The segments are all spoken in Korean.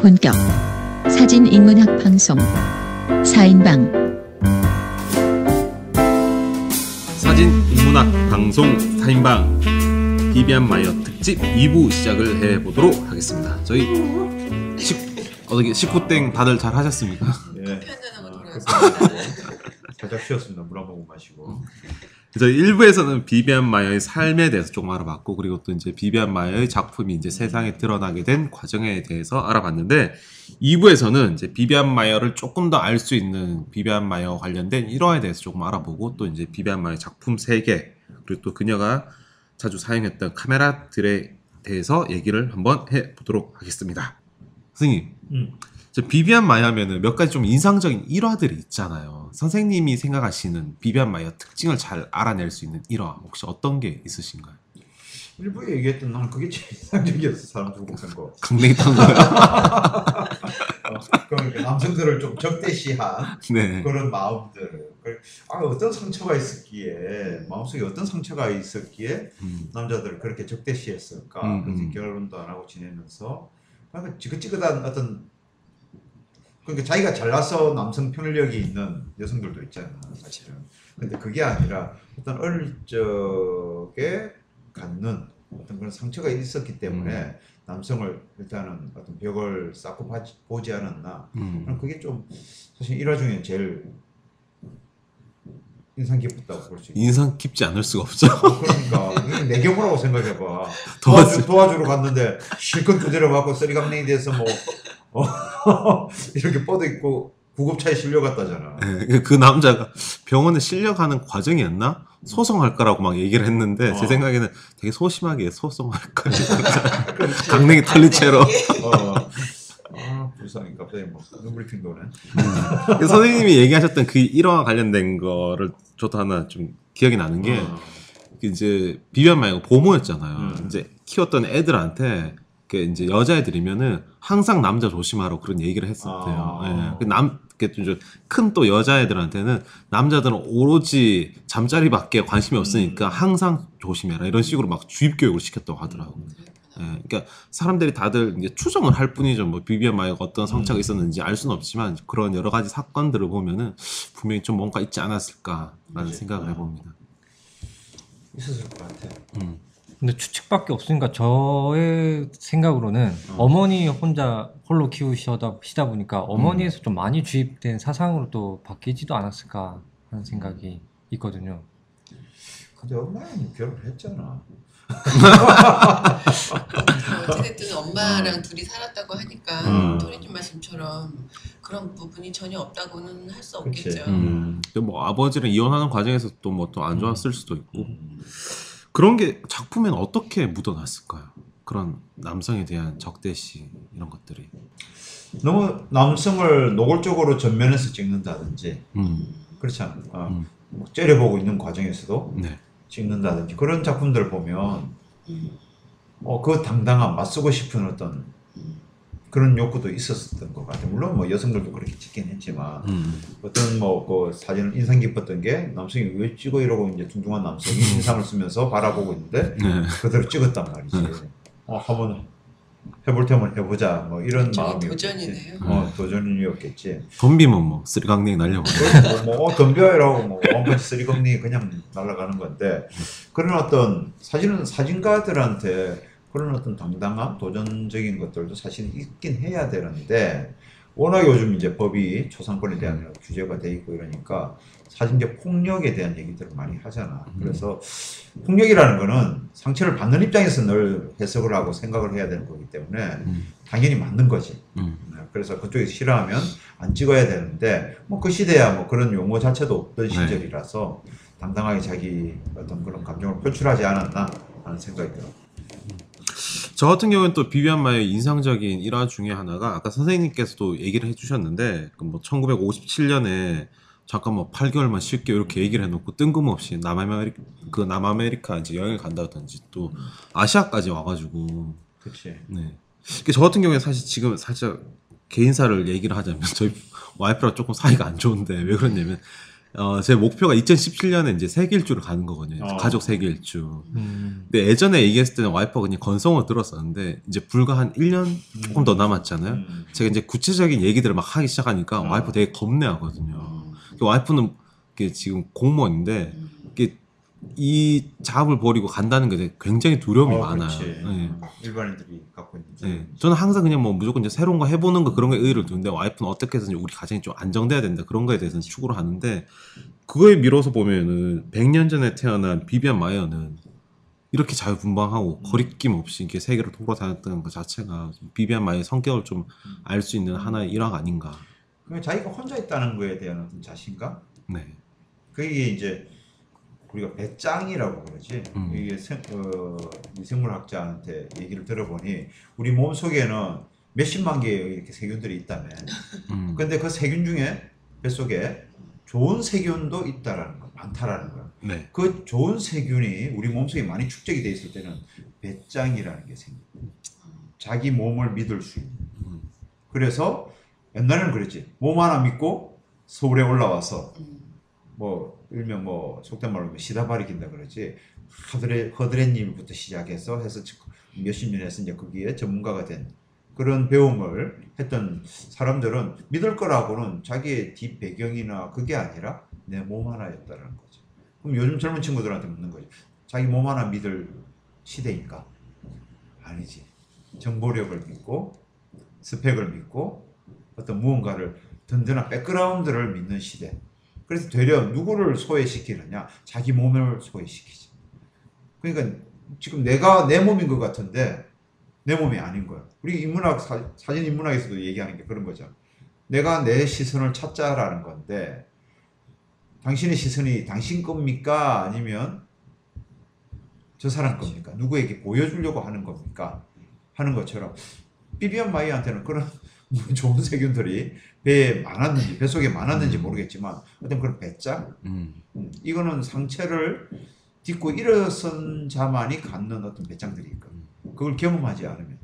본격 사진 인문학 방송 4인방 사진 인문학 방송 4인방 비비안 마이어 특집 2부 시작을 해보도록 하겠습니다. 저희 식, 어떻게 식후땡 다들 잘 하셨습니까? 예. 편안하고 아, 돌아왔습니다. 살짝 쉬었습니다. 물 한 모금 마시고. 저희 1부에서는 비비안 마이어의 삶에 대해서 조금 알아봤고 그리고 또 이제 비비안 마이어의 작품이 이제 세상에 드러나게 된 과정에 대해서 알아봤는데 2부에서는 이제 비비안 마이어를 조금 더 알 수 있는 비비안 마이어 관련된 일화에 대해서 조금 알아보고 또 이제 비비안 마이어 작품 세계 그리고 또 그녀가 자주 사용했던 카메라들에 대해서 얘기를 한번 해 보도록 하겠습니다. 선생님, 음. 저 비비안 마이 하면은 몇 가지 좀 인상적인 일화들이 있잖아요. 선생님이 생각하시는 비비안 마이어 특징을 잘 알아낼 수 있는 일화 혹시 어떤 게 있으신가요? 1부에 얘기했던 난 그게 제일 인상적이었어. 사람 본 거. 강냉이 턴. 어, 그러니까 남성들을 좀 적대시한 네. 그런 마음들. 그- 아 어떤 상처가 있었기에 마음속에 어떤 상처가 있었기에 음, 남자들을 그렇게 적대시했을까. 음, 음. 결혼도 안 하고 지내면서 그러니까 지긋지긋한 어떤 그러니까 자기가 잘나서 남성 편력이 있는 여성들도 있잖아 사실은. 근데 그게 아니라 어떤 어릴 적에 갖는 어떤 그런 상처가 있었기 때문에 음. 남성을 일단은 어떤 벽을 쌓고 봐- 보지 않았나. 음. 그게 좀 사실 일화 중에 제일 인상 깊었다고 볼 수 있어. 인상 깊지 않을 수가 없죠. 그러니까 이게 내 경우라고 생각해봐. 도와주- 도와주, 도와주러 갔는데 실컷 두드려 맞고 쓰리강냉이 돼서 뭐 어, 이렇게 뻗어 있고 구급차에 실려갔다잖아. 네, 그 남자가 병원에 실려가는 과정이었나? 소송할 거라고 막 얘기를 했는데 제 어. 생각에는 되게 소심하게 소송할 거예요. 강냉이 털린 채로. 어. 아 불쌍해 갑자기 뭐 눈물이 핀 거네. 그래서 선생님이 얘기하셨던 그 일화와 관련된 거를 저도 하나 좀 기억이 나는 게 어. 그 이제 비비안 마이가 보모였잖아요. 음. 이제 키웠던 애들한테 그 이제 여자애들이면은 항상 남자 조심하라고 그런 얘기를 했었대요. 아. 예. 그 남, 큰 또 여자애들한테는 남자들은 오로지 잠자리밖에 관심이 없으니까 음. 항상 조심해라 이런 식으로 막 주입 교육을 시켰다고 하더라고. 음. 예, 그러니까 사람들이 다들 이제 추정을 할 뿐이죠. 뭐 비비안 마이가 어떤 상처가 음. 있었는지 알 수는 없지만 그런 여러 가지 사건들을 보면은 분명히 좀 뭔가 있지 않았을까라는 네. 생각을 해봅니다. 있었을 것 같아. 음. 근데 추측밖에 없으니까 저의 생각으로는 어. 어. 머니 혼자 홀로 키우시다 시다 보니까 어머니에서 좀 많이 주입된 사상으로 또 바뀌지도 않았을까 하는 생각이 있거든요. 근데 엄마는 결혼했잖아. 어쨌든 엄마랑 둘이 살았다고 하니까 음. 토리님 말씀처럼 그런 부분이 전혀 없다고는 할 수 그치. 없겠죠. 음. 근데 뭐 아버지랑 이혼하는 과정에서 또 뭐 또 안 좋았을 수도 있고 음. 그런 게 작품에는 어떻게 묻어났을까요? 그런 남성에 대한 적대시 이런 것들이. 너무 남성을 노골적으로 전면에서 찍는다든지 음. 그렇지 않아. 어, 음. 뭐 째려보고 있는 과정에서도 네. 찍는다든지 그런 작품들을 보면 음. 어, 그 당당함, 맞서고 싶은 어떤 음. 그런 욕구도 있었던 것 같아요. 물론 뭐 여성들도 그렇게 찍긴 했지만 음. 어떤 뭐 그 사진을 인상 깊었던 게 남성이 왜 찍어 이러고 이제 둥둥한 남성이 인상을 쓰면서 바라보고 있는데 네. 그대로 찍었단 말이지. 어, 한번 해볼 테면 해보자. 뭐 이런 마음이 도전이네요. 어, 도전이었겠지. 덤비면 뭐 쓰리강냉이 날려버려. 그래서 뭐, 뭐 덤벼이라고 뭐 원펀치 쓰리검니 그냥 날아가는 건데 그런 어떤 사진은 사진가들한테 그런 어떤 당당함, 도전적인 것들도 사실 있긴 해야 되는데 워낙 요즘 이제 법이 초상권에 대한 규제가 돼 있고 이러니까 사진적 폭력에 대한 얘기들을 많이 하잖아. 그래서 폭력이라는 거는 상처를 받는 입장에서 늘 해석을 하고 생각을 해야 되는 거기 때문에 음. 당연히 맞는 거지. 음. 네, 그래서 그쪽에서 싫어하면 안 찍어야 되는데 뭐 그 시대야 뭐 그런 용어 자체도 없던 네. 시절이라서 당당하게 자기 어떤 그런 감정을 표출하지 않았나 하는 생각이 들어. 저 같은 경우는 또 비비안 마의 인상적인 일화 중에 하나가 아까 선생님께서도 얘기를 해주셨는데 그뭐 1957년에 잠깐 뭐 8개월만 쉴게 이렇게 얘기를 해놓고 뜬금없이 남아메리카 그 남아메리카 이제 여행을 간다든지 또 아시아까지 와가지고 그렇지. 네. 그저 같은 경우에 사실 지금 살짝 개인사를 얘기를 하자면 저희 와이프랑 조금 사이가 안 좋은데 왜 그러냐면 어, 제 목표가 2017년에 이제 세계 일주를 가는 거거든요. 어. 가족 세계 일주. 음. 근데 예전에 얘기했을 때는 와이프가 그냥 건성으로 들었었는데 이제 불과 한 1년 조금 더 남았잖아요. 음. 제가 이제 구체적인 얘기들을 막 하기 시작하니까 어. 와이프 되게 겁내하거든요. 음. 그 와이프는 이게 지금 공무원인데 음. 이 작업을 버리고 간다는 게 굉장히 두려움이 어, 많아요. 음, 일반인들이 갖고 있는. 예. 저는 항상 그냥 뭐 무조건 이제 새로운 거 해보는 거 그런 거에 의의를 두는데 와이프는 어떻게 해서든 우리 가정이 좀 안정돼야 된다 그런 거에 대해서는 추구를 하는데 그거에 밀어서 보면은 100년 전에 태어난 비비안 마이어는 이렇게 자유분방하고 거리낌 없이 이렇게 세계를 돌아다녔다는 것 자체가 비비안 마이어의 성격을 좀 알 수 있는 하나의 일화 아닌가. 그러니까 자기가 혼자 있다는 거에 대한 어떤 자신감? 네. 그게 이제 우리가 배짱이라고 그러지. 음. 이게 생, 어, 이 생물학자한테 얘기를 들어보니 우리 몸 속에는 몇십만 개의 이렇게 세균들이 있다며. 음. 근데 그 세균 중에 뱃속에 좋은 세균도 있다라는 거, 많다라는 거야. 네. 그 좋은 세균이 우리 몸속에 많이 축적이 돼 있을 때는 배짱이라는 게 생겨. 자기 몸을 믿을 수 있는. 음. 그래서 옛날에는 그랬지. 몸 하나 믿고 서울에 올라와서 음. 뭐 일명 뭐 속된 말로 시다바리 긴다 그러지. 허드레 허드렛님부터 시작해서 해서 몇십 년 해서 이제 거기에 전문가가 된 그런 배움을 했던 사람들은 믿을 거라고는 자기의 뒷 배경이나 그게 아니라 내 몸 하나였다는 거죠. 그럼 요즘 젊은 친구들한테 묻는 거죠. 자기 몸 하나 믿을 시대인가? 아니지. 정보력을 믿고 스펙을 믿고 어떤 무언가를 든든한 백그라운드를 믿는 시대. 그래서 되려 누구를 소외시키느냐? 자기 몸을 소외시키지. 그러니까 지금 내가 내 몸인 것 같은데 내 몸이 아닌 거야. 우리 인문학 사, 사진 인문학에서도 얘기하는 게 그런 거죠. 내가 내 시선을 찾자라는 건데 당신의 시선이 당신 겁니까? 아니면 저 사람 겁니까? 누구에게 보여주려고 하는 겁니까? 하는 것처럼 비비안 마이한테는 그런 좋은 세균들이 배에 많았는지 뱃속에 많았는지 모르겠지만 어떤 그런 배짱 음. 음, 이거는 상체를 딛고 일어선 자만이 갖는 어떤 배짱들이 있거든. 그걸 경험하지 않으면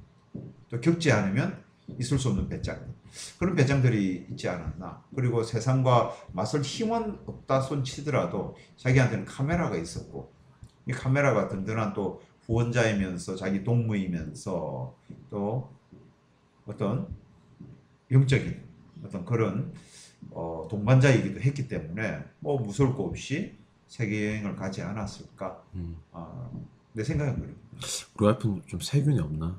또 겪지 않으면 있을 수 없는 배짱. 그런 배짱들이 있지 않았나. 그리고 세상과 맞설 힘은 없다 손치더라도 자기한테는 카메라가 있었고 이 카메라가 든든한 또 후원자이면서 자기 동무이면서 또 어떤 영적인 어떤 그런 어, 동반자이기도 했기 때문에 뭐 무서울 거 없이 세계 여행을 가지 않았을까? 음. 아, 내 생각은 그래. 우리 와이프는 좀 세균이 없나?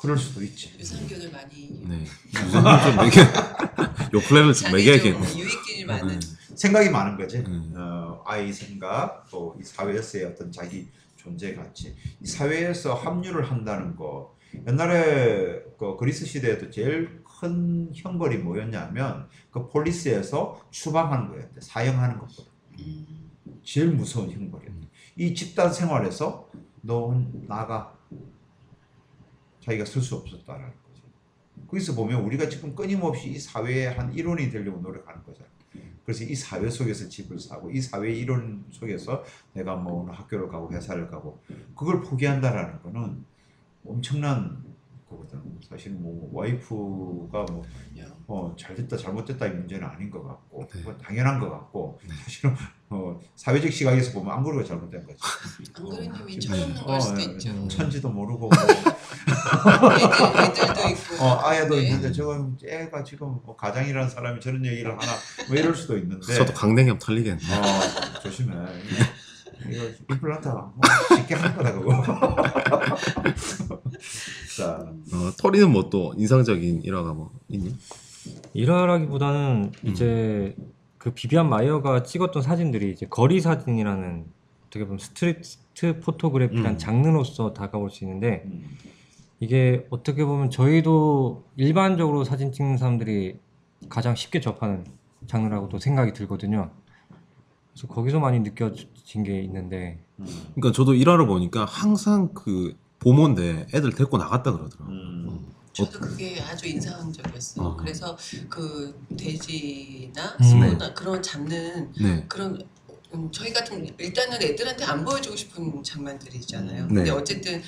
그럴 수도 있지. 유산균을 많이 네. 유산균 좀 먹여. 요 플랜을 좀 먹여야겠네. 유익균이 많은 음. 생각이 많은 거지. 음. 어, 아이 생각, 또 이 사회에서의 어떤 자기 존재 가치, 이 사회에서 합류를 한다는 거. 옛날에 그 그리스 시대에도 제일 큰 형벌이 뭐였냐면 그 폴리스에서 추방하는 거였대. 사형하는 것보다. 음. 제일 무서운 형벌이었대. 이 집단 생활에서 너 나가 자기가 쓸 수 없었다라는 거죠. 거기서 보면 우리가 지금 끊임없이 이 사회의 한 일원이 되려고 노력하는 거잖아요. 그래서 이 사회 속에서 집을 사고 이 사회 이론 속에서 내가 뭐 학교를 가고 회사를 가고 그걸 포기한다라는 거는 엄청난 거거든. 사실 뭐 와이프가 뭐. 어, 잘됐다 잘못됐다 이 문제는 아닌 것 같고 네. 그건 당연한 것 같고 사실은 어, 사회적 시각에서 보면 안구르가 잘못된 거지. 안 그러님이 어, 철없는 걸 수도 예, 있죠. 천지도 모르고 뭐, 애들, 애들도 있고. 어, 아예도 네. 있는데 저건 애가 지금 뭐 가장이라는 사람이 저런 얘기를 하나 뭐 이럴 수도 있는데 저도 강냉이하면 털리겠네. 어, 조심해. 이거 임플란트 뭐 쉽게 하는 거다 그거. 자, 어, 털이는 뭐 또 인상적인 일화가 뭐 있니? 일화라기보다는 이제 그 비비안 마이어가 찍었던 사진들이 이제 거리 사진이라는 어떻게 보면 street photography란 음. 장르로서 다가올 수 있는데 음, 이게 어떻게 보면 저희도 일반적으로 사진 찍는 사람들이 가장 쉽게 접하는 장르라고도 생각이 들거든요. 그래서 거기서 많이 느껴 진 게 있는데 음, 그러니까 저도 일화를 보니까 항상 그 보모인데 애들 데리고 나갔다 그러더라고. 음, 저도 그게 아주 인상적이었어요. 어. 그래서 그 돼지나 음. 소나 그런 잡는 네. 그런 음, 저희 같은 일단은 애들한테 안 보여주고 싶은 장면들이잖아요. 네. 근데 어쨌든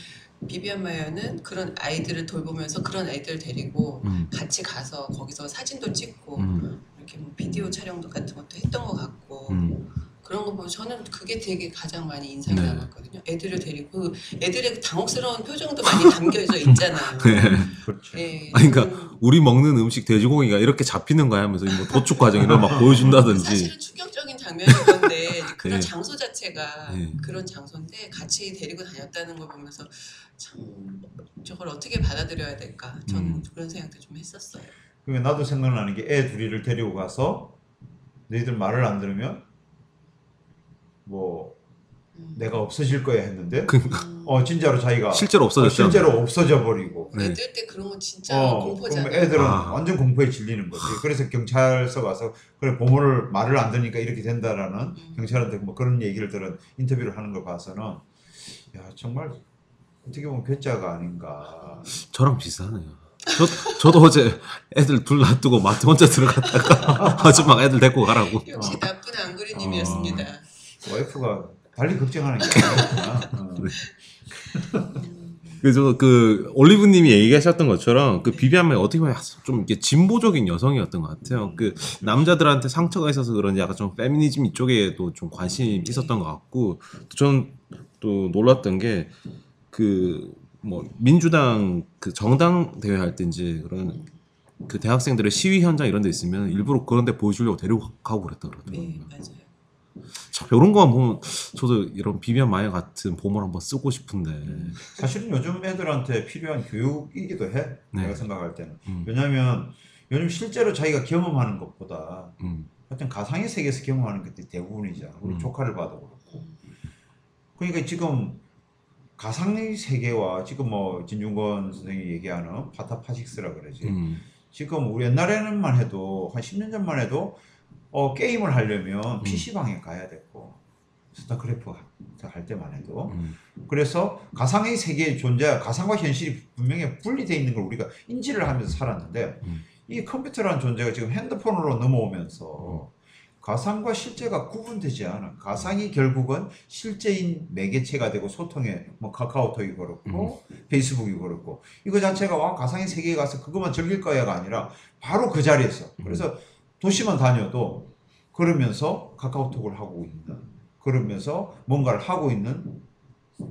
비비안 마이어는 그런 아이들을 돌보면서 그런 아이들을 데리고 음. 같이 가서 거기서 사진도 찍고 음. 이렇게 뭐 비디오 촬영도 같은 것도 했던 것 같고 음. 그런 거 보면 저는 그게 되게 가장 많이 인상이 네. 남았거든요. 애들을 데리고 애들의 그 당혹스러운 표정도 많이 담겨져 있잖아요. 네. 그렇죠. 예, 아니, 그러니까 우리 먹는 음식 돼지고기가 이렇게 잡히는 거야 하면서 뭐 도축 과정 이런 막 보여준다든지 사실은 충격적인 이제 그런 네. 장소 자체가 네. 그런 장소인데 같이 데리고 다녔다는 걸 보면서 참 저걸 어떻게 받아들여야 될까 저는 음. 그런 생각도 좀 했었어요. 그러니까 나도 생각나는 게 애 둘이를 데리고 가서 너희들 말을 안 들으면 뭐 음. 내가 없어질 거야 했는데 음. 어 진짜로 자기가 실제로 어, 없어졌죠. 실제로 없어져 버리고 네. 애들 때 그런 거 진짜 어, 공포잖아요. 애들은 아. 완전 공포에 질리는 거지. 그래서 경찰서 가서 그래 보모를 말을 안 듣니까 이렇게 된다라는 음. 경찰한테 뭐 그런 얘기를 들은 인터뷰를 하는 걸 봐서는 야 정말 어떻게 보면 괴짜가 아닌가. 저랑 비슷하네요. 저, 저도 어제 애들 둘 놔두고 마트 혼자 들어갔다가 아줌마가 애들 데리고 가라고. 역시 나쁜 안그리님이었습니다. 와이프가 달리 걱정하는 게 아니구나. 어. 그래서 그 올리브님이 얘기하셨던 것처럼 그 비비안이 어떻게 보면 좀 이렇게 진보적인 여성이었던 것 같아요. 그 남자들한테 상처가 있어서 그런지 약간 좀 페미니즘 이쪽에도 좀 관심이 있었던 것 같고 전 또 놀랐던 게그 뭐 민주당 그 정당 대회 할 때인지 그런 그 대학생들의 시위 현장 이런 데 있으면 일부러 그런 데 보여주려고 데리고 가고 그랬다 그러더라고요. 네 맞아요. 참 이런 거만 보면 저도 이런 비비안 마야 같은 보물 한번 쓰고 싶은데. 사실은 요즘 애들한테 필요한 교육이기도 해. 네. 내가 생각할 때는. 음. 왜냐하면 요즘 실제로 자기가 경험하는 것보다 음. 하여튼 가상의 세계에서 경험하는 것들이 대부분이잖아. 우리 음. 조카를 봐도 그렇고. 그러니까 지금 가상의 세계와 지금 뭐 진중권 선생이 얘기하는 pataphysics라 그러지. 음. 지금 우리 옛날에는만 해도 한 10년 전만 해도 어, 게임을 하려면 PC방에 가야 됐고 스타크래프트 할 때만 해도 음. 그래서 가상의 세계의 존재, 가상과 현실이 분명히 분리되어 있는 걸 우리가 인지를 하면서 살았는데 음. 이 컴퓨터라는 존재가 지금 핸드폰으로 넘어오면서 가상과 실제가 구분되지 않아. 가상이 결국은 실제인 매개체가 되고 소통에 뭐 카카오톡이 그렇고 페이스북이 그렇고 이거 자체가 와 가상의 세계에 가서 그것만 즐길 거야가 아니라 바로 그 자리에서 그래서 도시만 다녀도 그러면서 카카오톡을 하고 있는 그러면서 뭔가를 하고 있는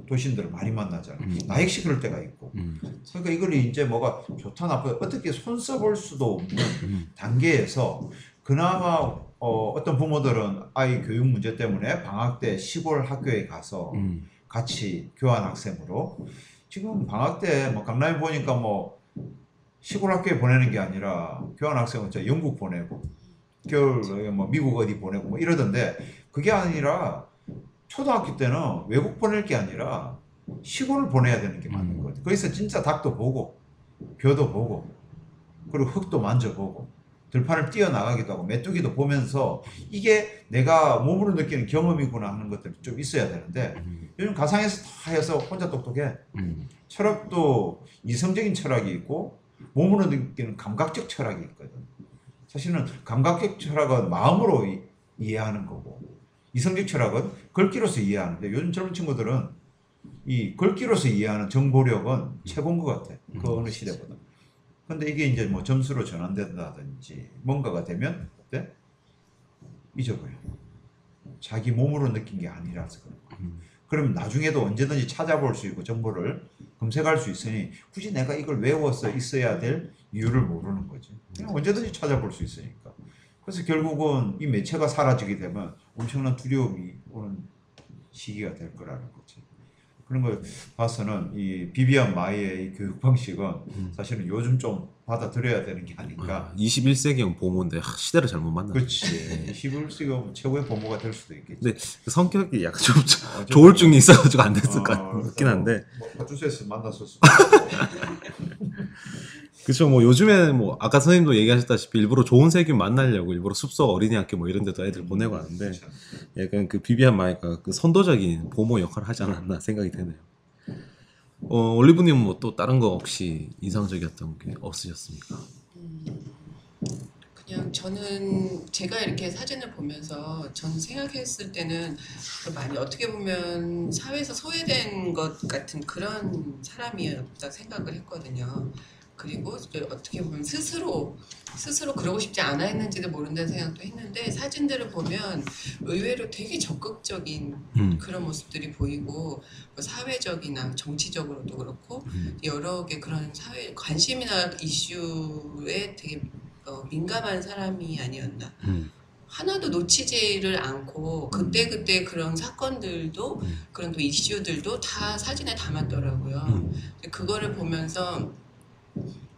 도시인들을 많이 만나잖아요. 음. 나 역시 그럴 때가 있고. 음. 그러니까 이걸 이제 뭐가 좋다 나쁘다 어떻게 손 써볼 수도 없는 음. 단계에서 그나마 어, 어떤 부모들은 아이 교육 문제 때문에 방학 때 시골 학교에 가서 음. 같이 교환 학생으로 지금 방학 때 뭐 강남에 보니까 뭐 시골 학교에 보내는 게 아니라 교환 학생은 저 영국 보내고 겨울 뭐 미국 어디 보내고 뭐 이러던데 그게 아니라 초등학교 때는 외국 보낼 게 아니라 시골을 보내야 되는 게 맞는 음. 거죠. 거기서 진짜 닭도 보고 벼도 보고 그리고 흙도 만져보고 들판을 뛰어나가기도 하고 메뚜기도 보면서 이게 내가 몸으로 느끼는 경험이구나 하는 것들이 좀 있어야 되는데 음. 요즘 가상에서 다 해서 혼자 똑똑해. 음. 철학도 이성적인 철학이 있고 몸으로 느끼는 감각적 철학이 있거든. 사실은 감각적 철학은 마음으로 이, 이해하는 거고 이성적 철학은 글귀로서 이해하는데 요즘 젊은 친구들은 이 글귀로서 이해하는 정보력은 최고인 것 같아. 그 어느 시대보다. 근데 이게 이제 뭐 점수로 전환된다든지 뭔가가 되면 어때? 잊어버려. 자기 몸으로 느낀 게 아니라서 그런 거야. 음. 그러면 나중에도 언제든지 찾아볼 수 있고 정보를 검색할 수 있으니 굳이 내가 이걸 외워서 있어야 될 이유를 모르는 거지. 그냥 언제든지 찾아볼 수 있으니까. 그래서 결국은 이 매체가 사라지게 되면 엄청난 두려움이 오는 시기가 될 거라는 거지. 그런 걸 봐서는 이 비비안 마이의 교육 방식은 음. 사실은 요즘 좀 받아들여야 되는 게 아닌가. 21세기형 보모인데 하, 시대를 잘못 만나. 그렇지. 21세기 최고의 보모가 될 수도 있겠지. 근데 그 성격이 약간 좀 어, 조울증이 있어가지고 안 됐을 것 어, 같긴 한데. 뭐 파주소에서 만났을 수 도 그쵸 뭐 요즘에 뭐 아까 선생님도 얘기하셨다시피 일부러 좋은 세균 만나려고 일부러 숲속 어린이학교 뭐 이런 데도 애들 보내고 하는데 약간 그 비비안 마이가 그 선도적인 보모 역할을 하지 않았나 생각이 되네요. 어 올리브님은 뭐 또 다른 거 혹시 인상적이었던 게 없으셨습니까? 음, 그냥 저는 제가 이렇게 사진을 보면서 전 생각했을 때는 많이 어떻게 보면 사회에서 소외된 것 같은 그런 사람이었다 생각을 했거든요. 그리고 어떻게 보면 스스로 스스로 그러고 싶지 않아 했는지도 모른다는 생각도 했는데 사진들을 보면 의외로 되게 적극적인 음. 그런 모습들이 보이고 뭐 사회적이나 정치적으로도 그렇고 음. 여러 개 그런 사회 관심이나 이슈에 되게 어, 민감한 사람이 아니었나. 음. 하나도 놓치지를 않고 그때 그때 그런 사건들도 음. 그런 또 이슈들도 다 사진에 담았더라고요. 음. 그거를 보면서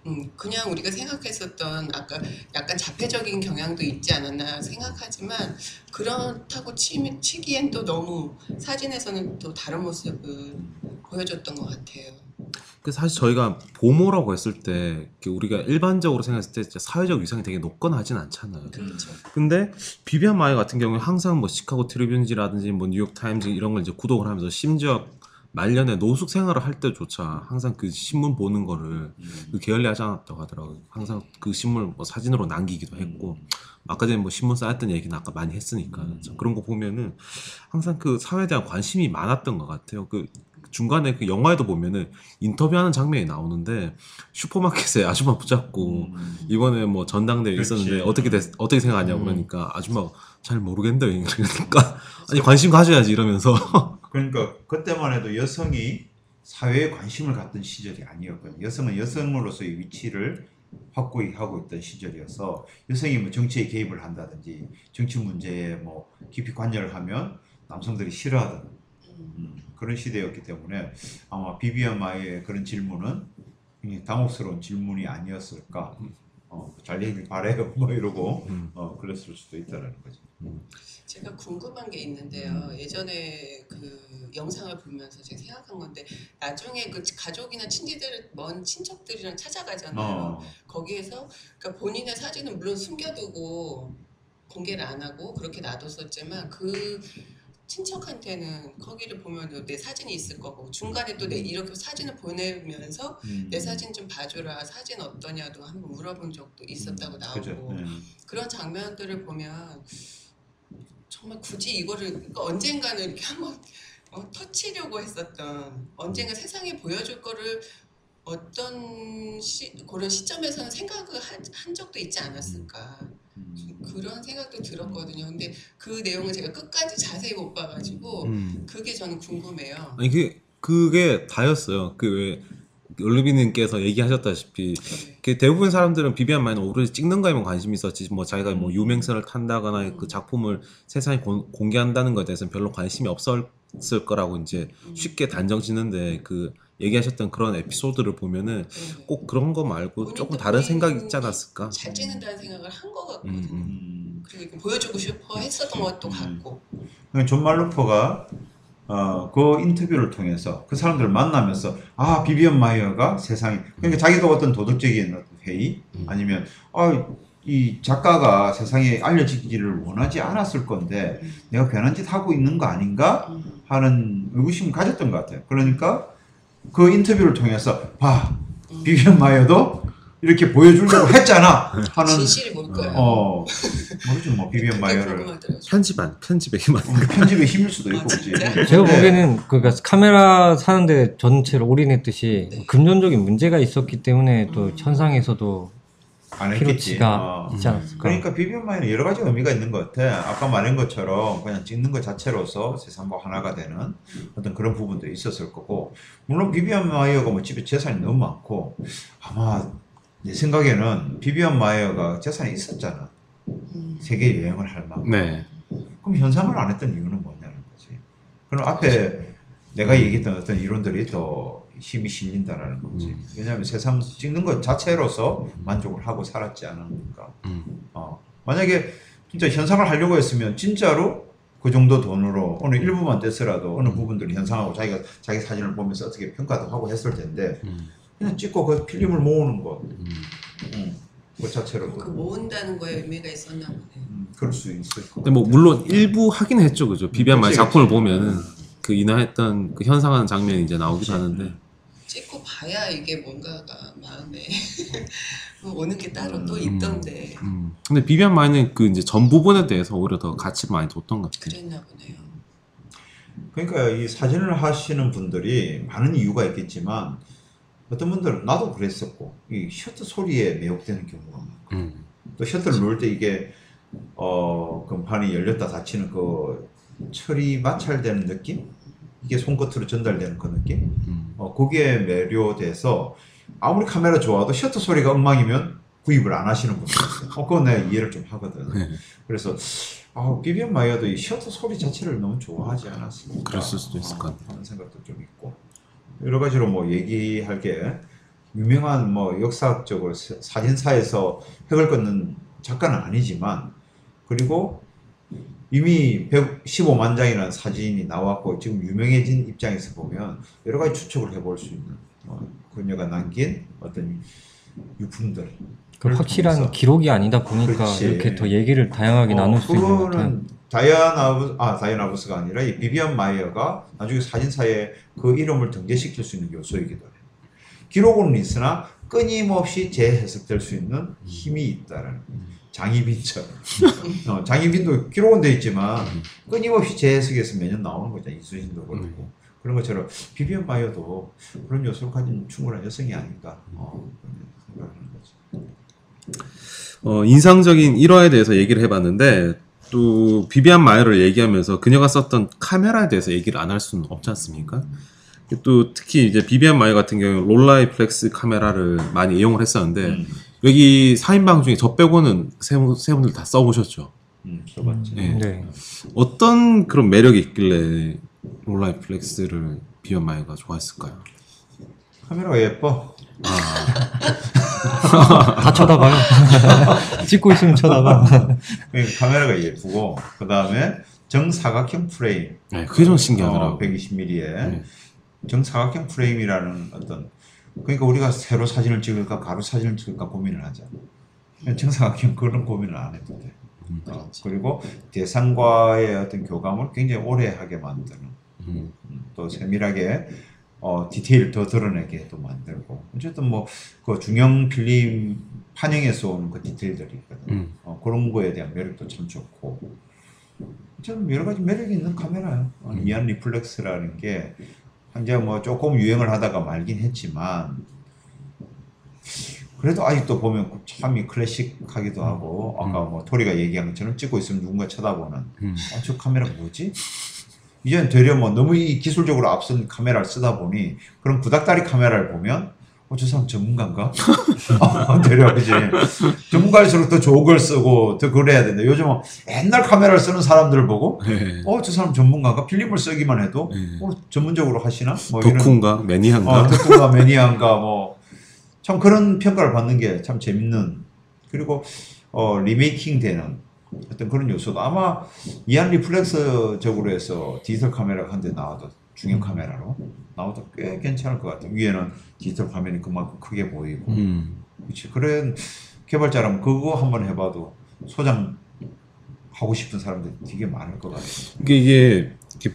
음, 그냥 우리가 생각했었던 아까 약간 자폐적인 경향도 있지 않았나 생각하지만 그렇다고 치, 치기엔 또 너무 사진에서는 또 다른 모습을 보여줬던 것 같아요. 그 사실 저희가 보모라고 했을 때 우리가 일반적으로 생각했을 때 사회적 위상이 되게 높거나 하진 않잖아요. 그렇죠. 근데 비비안 마이 같은 경우에 항상 뭐 시카고 트리뷴지라든지 뭐 뉴욕 타임즈 이런 걸 이제 구독을 하면서 심지어 말년에 노숙 생활을 할 때조차 항상 그 신문 보는 거를 그 게을리하지 않았다고 하더라고요. 항상 그 신문을 뭐 사진으로 남기기도 했고 아까 전에 뭐 신문 쌓였던 얘기는 아까 많이 했으니까 참 그런 거 보면은 항상 그 사회에 대한 관심이 많았던 것 같아요. 그 중간에 그 영화에도 보면은 인터뷰하는 장면이 나오는데 슈퍼마켓에 아줌마 붙잡고 음. 이번에 뭐 전당대회 그렇지. 있었는데 어떻게 됐, 어떻게 생각하냐고 음. 그러니까 아줌마 잘 모르겠는데 그러니까 아니 관심 가져야지 이러면서 그러니까 그때만 해도 여성이 사회에 관심을 갖던 시절이 아니었거든요. 여성은 여성으로서의 위치를 확고히 하고 있던 시절이어서 여성이 뭐 정치에 개입을 한다든지 정치 문제에 뭐 깊이 관여를 하면 남성들이 싫어하던 음. 음, 그런 시대였기 때문에 아마 비비안 마이의 그런 질문은 당혹스러운 질문이 아니었을까. 어, 잘 되길 바래요. 뭐 이러고 음. 어, 그랬을 수도 있다라는 거지. 제가 궁금한 게 있는데요. 예전에 그 영상을 보면서 제가 생각한 건데 나중에 그 가족이나 친지들 먼 친척들이랑 찾아가잖아요. 어, 거기에서 그러니까 본인의 사진은 물론 숨겨두고 공개를 안 하고 그렇게 놔뒀었지만 그 친척한테는 거기를 보면 내 사진이 있을 거고 중간에 또 내 이렇게 사진을 보내면서 음. 내 사진 좀 봐주라 사진 어떠냐도 한번 물어본 적도 있었다고 나오고 그죠. 네. 그런 장면들을 보면 정말 굳이 이거를 그러니까 언젠가는 이렇게 한번 어, 터치려고 했었던 언젠가 세상에 보여줄 거를 어떤 시, 그런 시점에서는 생각을 한, 한 적도 있지 않았을까 음. 그런 생각도 들었거든요. 근데 그 내용을 제가 끝까지 자세히 못 봐가지고 음. 그게 저는 궁금해요. 아니 그게 그게 다였어요. 그 왜 얼루비님께서 얘기하셨다시피 네. 그 대부분 사람들은 비비안 마이는 오로지 찍는 거에만 관심이 있었지 뭐 자기가 뭐 유명세를 탄다거나 그 작품을 세상에 공, 공개한다는 것에 대해서는 별로 관심이 없었을 거라고 이제 음. 쉽게 단정 짓는데 그 얘기하셨던 그런 에피소드를 보면은 네. 꼭 그런 거 말고 조금 다른 생각이 있지 않았을까? 잘 찍는다는 생각을 한것 같거든요. 음, 음. 음. 그리고 보여주고 싶어 했었던 것도 음. 같고. 그러니까 존 말루퍼가 어, 그 인터뷰를 통해서 그 사람들을 만나면서 아 비비언 마이어가 세상에 그러니까 자기도 어떤 도덕적인 회의 음. 아니면 아 이 작가가 세상에 알려지기를 원하지 않았을 건데 내가 괜한 짓 하고 있는 거 아닌가 음. 하는 의구심을 가졌던 것 같아요. 그러니까 그 인터뷰를 통해서 봐 음. 비비언 마이어도 이렇게 보여주려고 했잖아 하는 진실이 뭘까요? 어 모르죠 뭐 비비언 그게 마이어를. 편집의 편집의 힘 음, 편집의 힘일 수도 있고 아, 그지. 제가 근데 보기에는 그러니까 카메라 사는데 전체를 올인했듯이 네. 금전적인 문제가 있었기 때문에 또 음. 현상에서도 안 했겠지. 어. 있지 않았을까. 그러니까 비비안 마이어는 여러 가지 의미가 있는 것 같아. 아까 말한 것처럼 그냥 찍는 것 자체로서 세상과 하나가 되는 어떤 그런 부분도 있었을 거고 물론 비비안 마이어가 뭐 집에 재산이 너무 많고 아마 내 생각에는 비비안 마이어가 재산이 있었잖아. 음. 세계 여행을 할 만큼. 네. 그럼 현상을 안 했던 이유는 뭐냐는 거지. 그럼 앞에 내가 얘기했던 어떤 이론들이 더 힘이 실린다라는 거지. 음. 왜냐하면 세상 찍는 것 자체로서 만족을 하고 살았지 않았는가. 음. 어. 만약에 진짜 현상을 하려고 했으면 진짜로 그 정도 돈으로 어느 일부만 떼서라도 어느 부분들을 현상하고 자기가 자기 사진을 보면서 어떻게 평가도 하고 했을 텐데 음. 그냥 찍고 그 필름을 모으는 거. 음. 음. 그 자체로도 그 모은다는 거에 의미가 있었나 보네. 음, 그럴 수 있을 것 근데 뭐 같아. 물론 일부 하긴 했죠, 그죠? 비비안 마이어 그치, 작품을 그치. 보면은 그 인화했던 그 현상하는 장면이 이제 나오기도 그치. 하는데 찍고 봐야 이게 뭔가가 마음에 오는 게 따로 또 음. 있던데 음. 근데 비비안 마이는 그 이제 전 부분에 대해서 오히려 더 가치를 많이 뒀던 것 같아요. 그랬나 보네요. 그러니까 이 사진을 하시는 분들이 많은 이유가 있겠지만 어떤 분들은 나도 그랬었고 이 셔터 소리에 매혹되는 경우가 많고 음. 또 셔터를 누를 때 이게 어 금판이 열렸다 닫히는 그 철이 마찰되는 느낌 이게 손끝으로 전달되는 그 느낌 음. 어 거기에 매료돼서 아무리 카메라 좋아도 셔터 소리가 엉망이면 구입을 안 하시는 분들 있어요. 어 그건 내가 이해를 좀 하거든. 네. 그래서 아 비비안 마이어도 이 셔터 소리 자체를 너무 좋아하지 않았을까 그랬을 수도 있을 것 같아요. 하는 생각도 좀 있고 여러 가지로 뭐 얘기할 게 유명한 뭐 역사적으로 사- 사진사에서 획을 긋는 작가는 아니지만 그리고 이미 115만 장이라는 사진이 나왔고 지금 유명해진 입장에서 보면 여러 가지 추측을 해볼 수 있는 어, 그녀가 남긴 어떤 유품들 그 확실한 기록이 아니다 보니까 그렇지. 이렇게 더 얘기를 다양하게 나눌 수 있는 것 같아요. 그거는 다이아나 부- 아 다이아나 부스가 아니라 이 비비안 마이어가 나중에 사진사에 그 이름을 등재시킬 수 있는 요소이기도 해요. 기록은 있으나 끊임없이 재해석될 수 있는 힘이 있다는 장희빈처럼. 어, 장희빈도 기록은 돼 있지만 끊임없이 재해석해서 매년 나오는 거죠. 이수진도 그렇고. 그런 것처럼 비비안 마이어도 그런 요소를 가진 충분한 여성이 아닌가 어, 생각하는 거죠. 어, 인상적인 일화에 대해서 얘기를 해봤는데 또 비비안 마이어를 얘기하면서 그녀가 썼던 카메라에 대해서 얘기를 안 할 수는 없지 않습니까? 또 특히 이제 비비안 마이어 같은 경우 롤라이 플렉스 카메라를 많이 이용을 했었는데 음, 여기 4인방 중에 저 빼고는 세, 분들 다 써보셨죠? 음, 써봤지. 네. 네. 어떤 그런 매력이 있길래 롤라이 플렉스를 비비안 마이어가 좋아했을까요? 카메라가 예뻐. 다 쳐다봐요. 찍고 있으면 쳐다봐. 그러니까 카메라가 예쁘고 그 다음에 정사각형 프레임 네, 그게 좀 신기하더라고요. 어, 120mm에 네. 정사각형 프레임이라는 어떤 그러니까 우리가 세로 사진을 찍을까 가로 사진을 찍을까 고민을. 그냥 정사각형 그런 고민을 안 해도 돼. 음. 어, 그리고 대상과의 어떤 교감을 굉장히 오래 하게 만드는 음, 음, 또 세밀하게 어, 디테일 더 드러내게 또 만들고 어쨌든 뭐 그 중형 필름 판형에서 오는 그 디테일들이 있거든. 음. 어, 그런 거에 대한 매력도 참 좋고 참 여러 가지 매력이 있는 카메라야. 어, 음. 이안 리플렉스라는 게 이제 뭐 조금 유행을 하다가 말긴 했지만 그래도 아직도 보면 참이 클래식하기도 하고 아까 뭐 토리가 얘기한 것처럼 찍고 있으면 누군가 쳐다보는 음. 아, 저 카메라 뭐지? 이제는 되려 뭐 너무 이 기술적으로 앞선 카메라를 쓰다 보니 그런 구닥다리 카메라를 보면 어, 저 사람 전문가인가? 아, 되려 그지? 전문가일수록 더 좋은 걸 쓰고 더 그래야 된다. 요즘은 옛날 카메라를 쓰는 사람들을 보고 네. 어, 저 사람 전문가인가? 필름을 쓰기만 해도 네. 어, 전문적으로 하시나? 뭐 덕후인가 매니아인가 어, 덕후가 매니아인가 뭐 참 그런 평가를 받는 게 참 재밌는 그리고 어, 리메이킹 되는 어떤 그런 요소도 아마 이안 리플렉스적으로 해서 디지털 카메라가 한 대 나와도 중형 카메라로 나와도 꽤 괜찮을 것 같아요. 위에는 디지털 화면이 그만큼 크게 보이고 음. 그렇지 그런 개발자라면 그거 한번 해봐도 소장 하고 싶은 사람들 되게 많을 것 같아요. 이게 이게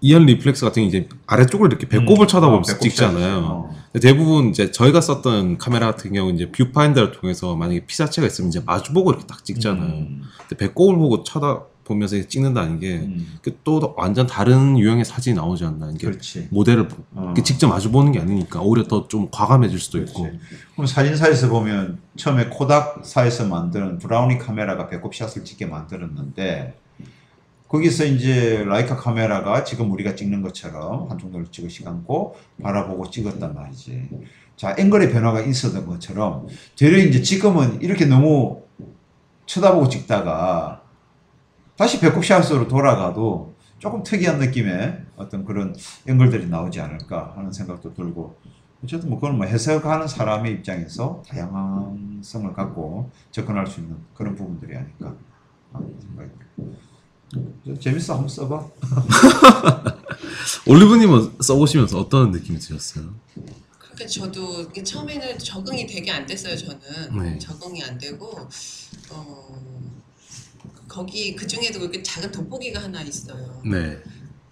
이안 리플렉스 같은 게 이제 아래쪽을 이렇게 배꼽을 음, 쳐다보면서 어, 배꼽 찍잖아요. 어. 대부분 이제 저희가 썼던 카메라 같은 경우 이제 뷰파인더를 통해서 만약에 피사체가 있으면 이제 마주보고 이렇게 딱 찍잖아요. 음, 근데 배꼽을 보고 쳐다보면서 찍는다는 게 음, 또 완전 다른 유형의 사진이 나오지 않나. 이게 그렇지. 모델을 보- 어. 직접 마주 보는 게 아니니까 오히려 더 좀 과감해질 수도 있고. 그렇지. 그럼 사진사에서 보면 처음에 코닥사에서 만드는 브라우니 카메라가 배꼽 샷을 찍게 만들었는데 거기서 이제 라이카 카메라가 지금 우리가 찍는 것처럼 한쪽으로 찍으시 않고 바라보고 찍었단 말이지. 자, 앵글의 변화가 있었던 것처럼 되려 이제 지금은 이렇게 너무 쳐다보고 찍다가 다시 배꼽샷으로 돌아가도 조금 특이한 느낌의 어떤 그런 앵글들이 나오지 않을까 하는 생각도 들고 어쨌든 뭐 그건 뭐 해석하는 사람의 입장에서 다양성을 갖고 접근할 수 있는 그런 부분들이 아닐까 하는 생각이 듭니다. 재밌어 한번 써봐. 올리브님은 써보시면서 어떤 느낌이 드셨어요? 그러니까 저도 이게 처음에는 적응이 되게 안 됐어요. 저는 네. 적응이 안 되고 어, 거기 그 중에도 그렇게 작은 돋보기가 하나 있어요. 네.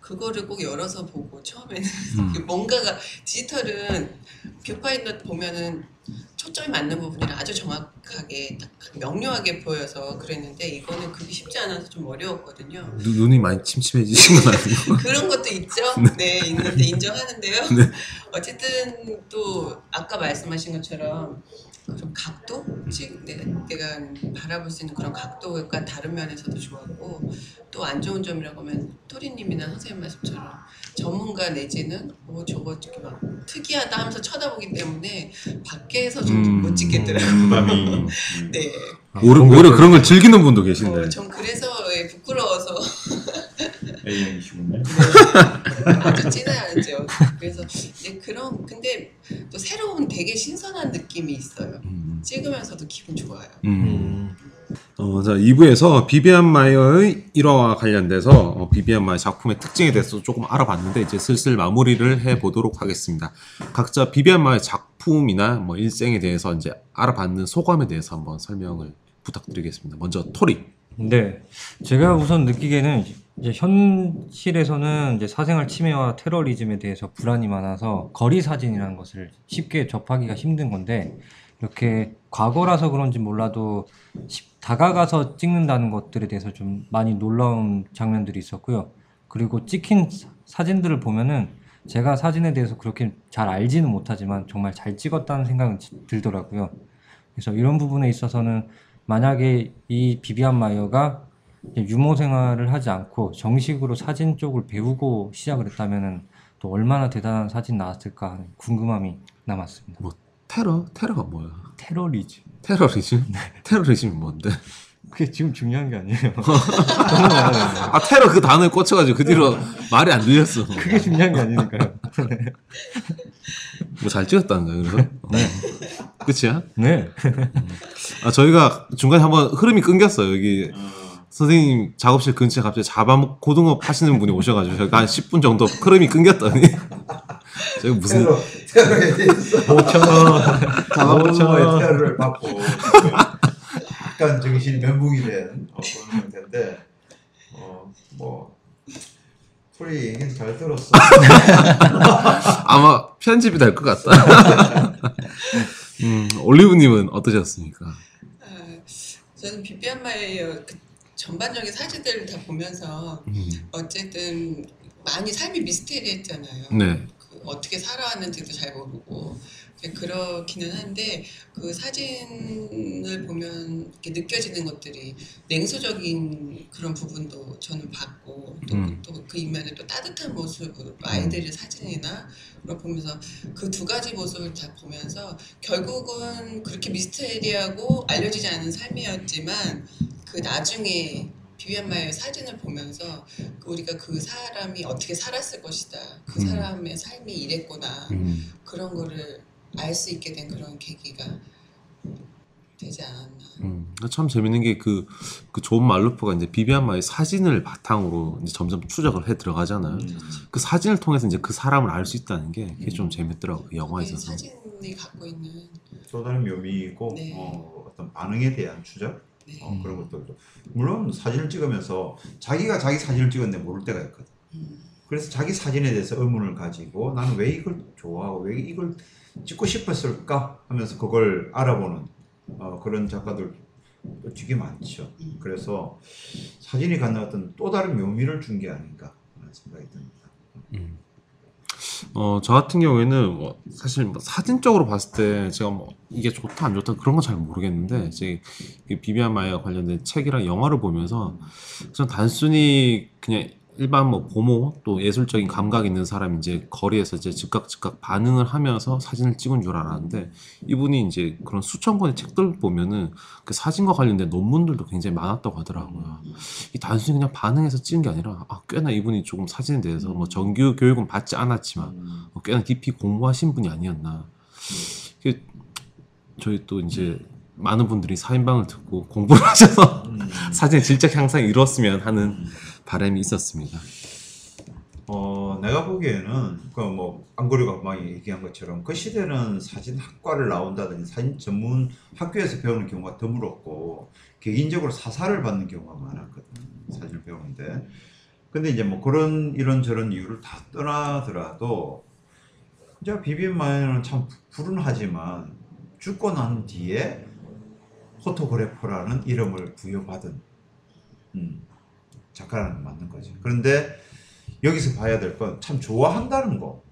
그거를 꼭 열어서 보고 처음에는 음. 뭔가가 디지털은 뷰파인더 보면은 초점이 맞는 부분이라 아주 정확하게 딱 명료하게 보여서 그랬는데 이거는 그게 쉽지 않아서 좀 어려웠거든요. 눈- 눈이 많이 침침해지신 건 아니고. 그런 것도 있죠. 네, 있는데 인정하는데요. 어쨌든 또 아까 말씀하신 것처럼 그런 각도, 즉 내가, 내가 바라볼 수 있는 그런 각도가 다른 면에서도 좋았고 또 안 좋은 점이라고 하면 토리님이나 선생님 말씀처럼 전문가 내지는 뭐 저거 이렇게 막 특이하다 하면서 쳐다보기 때문에 밖에서 좀 못 음. 찍겠더라고요. 부담이 네, 오히려, 오히려 그런 걸 즐기는 분도 계신데. 어, 전 그래서 예, 부끄러워서 A형이시군요. 아주 진하죠. 그래서 이제 그런 근데 또 새로운 되게 신선한 느낌이 있어요. 음. 찍으면서도 기분 좋아요. 음. 어, 자, 2부에서 비비안 마이어의 일화와 관련돼서 어, 비비안 마이어 작품의 특징에 대해서 조금 알아봤는데 이제 슬슬 마무리를 해 보도록 하겠습니다. 각자 비비안 마이어 작품이나 뭐 일생에 대해서 이제 알아봤는 소감에 대해서 한번 설명을 부탁드리겠습니다. 먼저 토리. 네, 제가 우선 느끼기에는 이제 현실에서는 이제 사생활 침해와 테러리즘에 대해서 불안이 많아서 거리 사진이라는 것을 쉽게 접하기가 힘든 건데 이렇게 과거라서 그런지 몰라도 십- 다가가서 찍는다는 것들에 대해서 좀 많이 놀라운 장면들이 있었고요. 그리고 찍힌 사- 사진들을 보면은 제가 사진에 대해서 그렇게 잘 알지는 못하지만 정말 잘 찍었다는 생각은 지- 들더라고요. 그래서 이런 부분에 있어서는 만약에 이 비비안 마이어가 유머 생활을 하지 않고 정식으로 사진 쪽을 배우고 시작을 했다면은 또 얼마나 대단한 사진 나왔을까 하는 궁금함이 남았습니다. 뭐 테러? 테러가 뭐야? 테러리즘. 테러리즘? 테러리즘이 뭔데? 그게 지금 중요한 게 아니에요. 되는데. 아 테러 그 단어에 꽂혀가지고 그 뒤로 말이 안 들렸어. 그게 중요한 게 아니니까요. 뭐 잘 찍었다는 거야 그래서? 네. 끝이야? 네. 아 저희가 중간에 한번 흐름이 끊겼어요 여기 선생님 작업실 근처에 갑자기 자바 고등어 파시는 분이 오셔가지고 저희가 한 10분 정도 흐름이 끊겼더니 저희 무슨 테러, 테러에 대해서 5천 원. 자본주의 테러를 받고 약간 정신이 멘붕이 된 어, 그런 상태인데 어 뭐 소리 얘기는 잘 들었어. 아마 편집이 될 것 같다. 음, 올리브님은 어떠셨습니까? 아, 저는 비비안 마이어 그 전반적인 사진들을 다 보면서 음, 어쨌든 많이 삶이 미스테리했잖아요. 네. 그 어떻게 살아왔는지도 잘 모르고 그렇기는 한데 그 사진을 보면 이렇게 느껴지는 것들이 냉소적인 그런 부분도 저는 봤고 음. 또 그 이면에 또 따뜻한 모습으로 아이들의 사진이나 그걸 보면서 그 두 가지 모습을 다 보면서 결국은 그렇게 미스테리하고 알려지지 않은 삶이었지만 그 나중에 비비안 마이의 사진을 보면서 그 우리가 그 사람이 어떻게 살았을 것이다. 그 음. 사람의 삶이 이랬구나. 음, 그런 거를 알 수 있게 된 그런 계기가 되지 않았나. 음. 참 재밌는 게 그 그 존 말루프가 이제 비비안 마이어의 사진을 바탕으로 이제 점점 추적을 해 들어가잖아요. 그 사진을 통해서 이제 그 사람을 알 수 있다는 게 그게 좀 재밌더라고요 영화에 그 있어서. 사진이 갖고 있는 또 다른 묘미이고 네. 어, 어떤 반응에 대한 추적 네. 어, 그런 것들도 물론 사진을 찍으면서 자기가 자기 사진을 찍었는데 모를 때가 있거든. 음. 그래서 자기 사진에 대해서 의문을 가지고 나는 왜 이걸 좋아하고 왜 이걸 찍고 싶었을까 하면서 그걸 알아보는 어, 그런 작가들 되게 많죠. 음. 그래서 사진이 갖는 어떤 또 다른 묘미를 준 게 아닌가 하는 생각이 듭니다. 음. 어, 저 같은 경우에는 뭐 사실 뭐 사진적으로 봤을 때 제가 뭐 이게 좋다 안 좋다 그런 건 잘 모르겠는데 이제 이 비비안 마이어 관련된 책이랑 영화를 보면서 그냥 단순히 그냥 일반 뭐 보모 또 예술적인 감각 있는 사람이 이제 거리에서 이제 즉각 즉각 반응을 하면서 사진을 찍은 줄 알았는데 이분이 이제 그런 수천 권의 책들 보면은 그 사진과 관련된 논문들도 굉장히 많았다고 하더라고요. 이 단순히 그냥 반응해서 찍은 게 아니라 아, 꽤나 이분이 조금 사진에 대해서 뭐 정규 교육은 받지 않았지만 음. 어, 꽤나 깊이 공부하신 분이 아니었나. 그 저희 또 이제 많은 분들이 사인방을 듣고 공부를 하셔서 음. 사진의 질적 향상이 이루었으면 하는 바람이 있었습니다. 어, 내가 보기에는 그뭐 안고리가 막 얘기한 것처럼 그 시대는 사진 학과를 나온다든지 사진 전문 학교에서 배우는 경우가 드물었고 개인적으로 사사를 받는 경우가 많았거든 사진을 배우는데 근데 이제 뭐 그런 이런 저런 이유를 다 떠나더라도 이제 비빔 마요는 참 불운하지만 죽고 난 뒤에 포토그래퍼라는 이름을 부여받은 음, 작가라는 건 맞는 거지. 그런데 여기서 봐야 될 건 참 좋아한다는 거,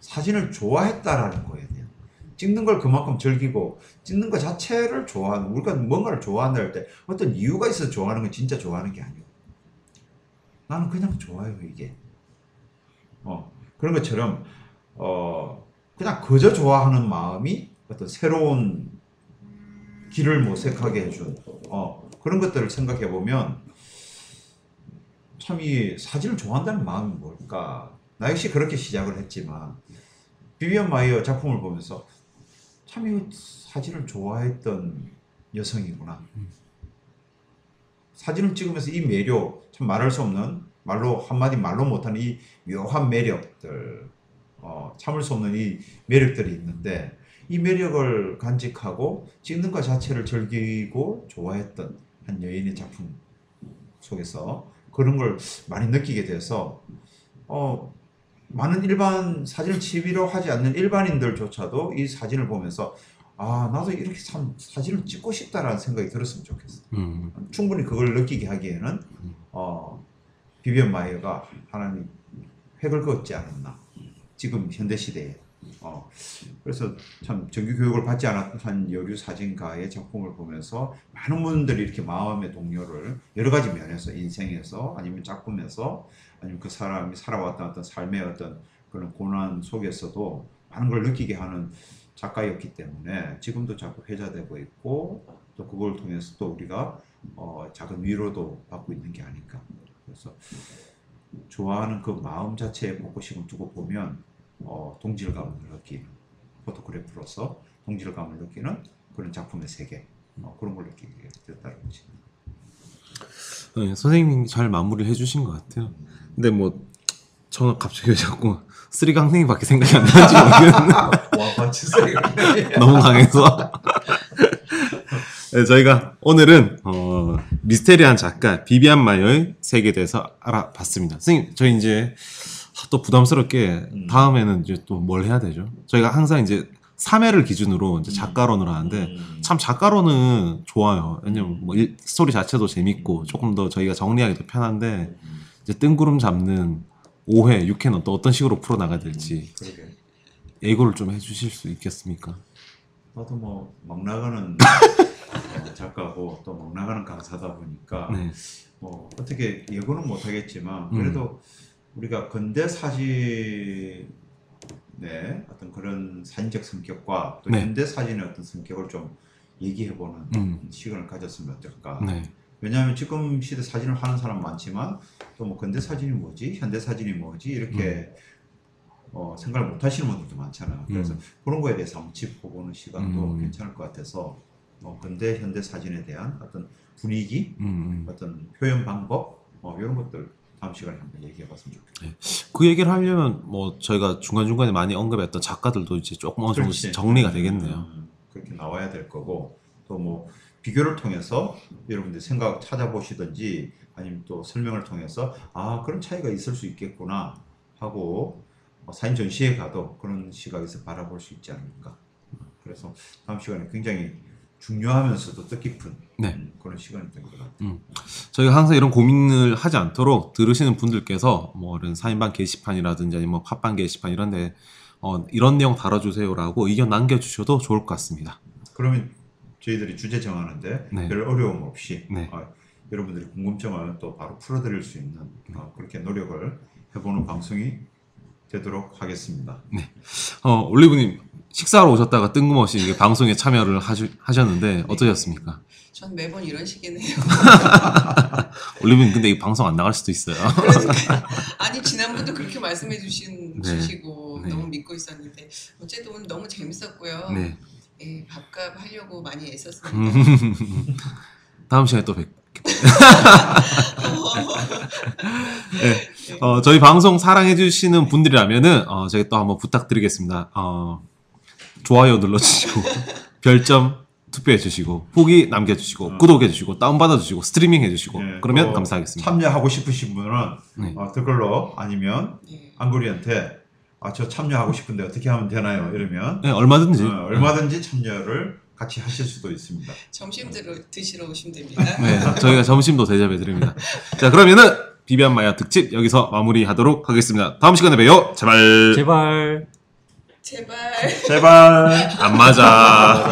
사진을 좋아했다라는 거에 대한. 찍는 걸 그만큼 즐기고 찍는 것 자체를 좋아하는 우리가 뭔가를 좋아한다 할 때 어떤 이유가 있어서 좋아하는 건 진짜 좋아하는 게 아니고 나는 그냥 좋아요 이게. 어 그런 것처럼 어 그냥 그저 좋아하는 마음이 어떤 새로운 길을 모색하게 해준 어 그런 것들을 생각해 보면 참 이 사진을 좋아한다는 마음이 뭘까 나 역시 그렇게 시작을 했지만 비비안 마이어 작품을 보면서 참 이 사진을 좋아했던 여성이구나. 사진을 찍으면서 이 매력, 참 말할 수 없는 말로 한마디 말로 못하는 이 묘한 매력들, 어, 참을 수 없는 이 매력들이 있는데 이 매력을 간직하고 찍는 것 자체를 즐기고 좋아했던 한 여인의 작품 속에서 그런 걸 많이 느끼게 돼서 어, 많은 일반 사진을 취미로 하지 않는 일반인들조차도 이 사진을 보면서 아 나도 이렇게 참 사진을 찍고 싶다라는 생각이 들었으면 좋겠어. 음. 충분히 그걸 느끼게 하기에는 어, 비비안 마이어가 하나님 획을 그었지 않았나. 지금 현대 시대에. 어, 그래서 참 정규 교육을 받지 않았던 여류 사진가의 작품을 보면서 많은 분들이 이렇게 마음의 동료를 여러 가지 면에서 인생에서 아니면 작품에서 아니면 그 사람이 살아왔던 어떤 삶의 어떤 그런 고난 속에서도 많은 걸 느끼게 하는 작가였기 때문에 지금도 자꾸 회자되고 있고 또 그걸 통해서 또 우리가 어, 작은 위로도 받고 있는 게 아닐까. 그래서 좋아하는 그 마음 자체에 복고심을 두고 보면 어, 동질감을 느끼는 포토그래프로서 동질감을 느끼는 그런 작품의 세계 어, 그런 걸 느끼게 됐다는 거지. 네, 선생님이 잘 마무리를 해주신 것 같아요. 근데 뭐 저는 갑자기 왜 자꾸 쓰리 강냉이밖에 생각이 안 나는지 모르겠는데 와 마치 소리가 너무 강해서. 네, 저희가 오늘은 어, 미스테리한 작가 비비안 마이어의 세계에 대해서 알아봤습니다. 선생님, 저희 이제 또 부담스럽게 음. 다음에는 이제 또 뭘 해야 되죠? 저희가 항상 이제 3회를 기준으로 이제 작가론을 하는데 음. 참 작가로는 좋아요. 왜냐면 뭐 일- 스토리 자체도 재밌고 조금 더 저희가 정리하기도 편한데 이제 뜬구름 잡는 5회, 6회는 또 어떤 식으로 풀어 나가야 될지 그러게. 예고를 좀 해주실 수 있겠습니까? 나도 뭐 막 나가는 어, 작가고 또 막 나가는 강사다 보니까 네, 뭐 어떻게 예고는 못 하겠지만 그래도 우리가 근대 사진의 어떤 그런 사진적 성격과 또 네. 현대 사진의 어떤 성격을 좀 얘기해보는 음. 시간을 가졌으면 어떨까. 네, 왜냐하면 지금 시대 사진을 하는 사람 많지만 또 뭐 근대 사진이 뭐지, 현대 사진이 뭐지 이렇게 어, 생각을 못 하시는 분들도 많잖아요. 그래서 음. 그런 거에 대해서 한번 짚어보는 시간도 음. 괜찮을 것 같아서 어, 근대 현대 사진에 대한 어떤 분위기, 음, 음. 어떤 표현 방법 어, 이런 것들 다음 시간에 한번 얘기해 봤으면 좋겠어요. 그 얘기를 하려면 뭐 저희가 중간 중간에 많이 언급했던 작가들도 이제 조금 어느 정도 그렇지. 정리가 되겠네요. 음, 그렇게 나와야 될 거고 또 뭐 비교를 통해서 여러분들 생각 찾아보시든지 아니면 또 설명을 통해서 아 그런 차이가 있을 수 있겠구나 하고 어, 사진 전시회 가도 그런 시각에서 바라볼 수 있지 않을까. 그래서 다음 시간에 굉장히 중요하면서도 뜻깊은 네. 음, 그런 시간이 될것 같아요. 저희가 항상 이런 고민을 하지 않도록 들으시는 분들께서 뭐 이런 사인방 게시판이라든지 아니면 뭐 팟빵 게시판 이런데 어, 이런 내용 다뤄주세요라고 의견 남겨주셔도 좋을 것 같습니다. 그러면 저희들이 주제 정하는데 네. 별 어려움 없이 네. 어, 여러분들의 궁금증을 또 바로 풀어드릴 수 있는 어, 그렇게 노력을 해보는 방송이 되도록 하겠습니다. 어, 올리브님 식사하러 오셨다가 뜬금없이 이게 방송에 참여를 하주, 하셨는데 어떠셨습니까? 전 매번 이런 식이네요. 올리브님 근데 이 방송 안 나갈 수도 있어요. 아니 지난번도 그렇게 말씀해 주신 네. 주시고 네. 너무 믿고 있었는데 어쨌든 오늘 너무 재밌었고요. 네. 예, 밥값 하려고 많이 음. 애썼습니다. 다음 시간에 또 뵙. 네. 어, 저희 방송 사랑해주시는 분들이라면은, 어, 저희 또 한번 부탁드리겠습니다. 어, 좋아요 눌러주시고, 별점 투표해주시고, 후기 남겨주시고, 음. 구독해주시고, 다운받아주시고, 스트리밍해주시고, 네, 그러면 또 감사하겠습니다. 참여하고 싶으신 분은 네. 어, 댓글로 아니면 예. 안구리한테 아 저 참여하고 싶은데 어떻게 하면 되나요? 이러면 네, 얼마든지. 어, 얼마든지 참여를 같이 하실 수도 있습니다. 점심 드시러 오시면 됩니다. 네, 저희가 점심도 대접해 드립니다. 자, 그러면은 비비안 마야 특집 여기서 마무리하도록 하겠습니다. 다음 시간에 봬요. 제발 제발 제발. 제발. 안 맞아.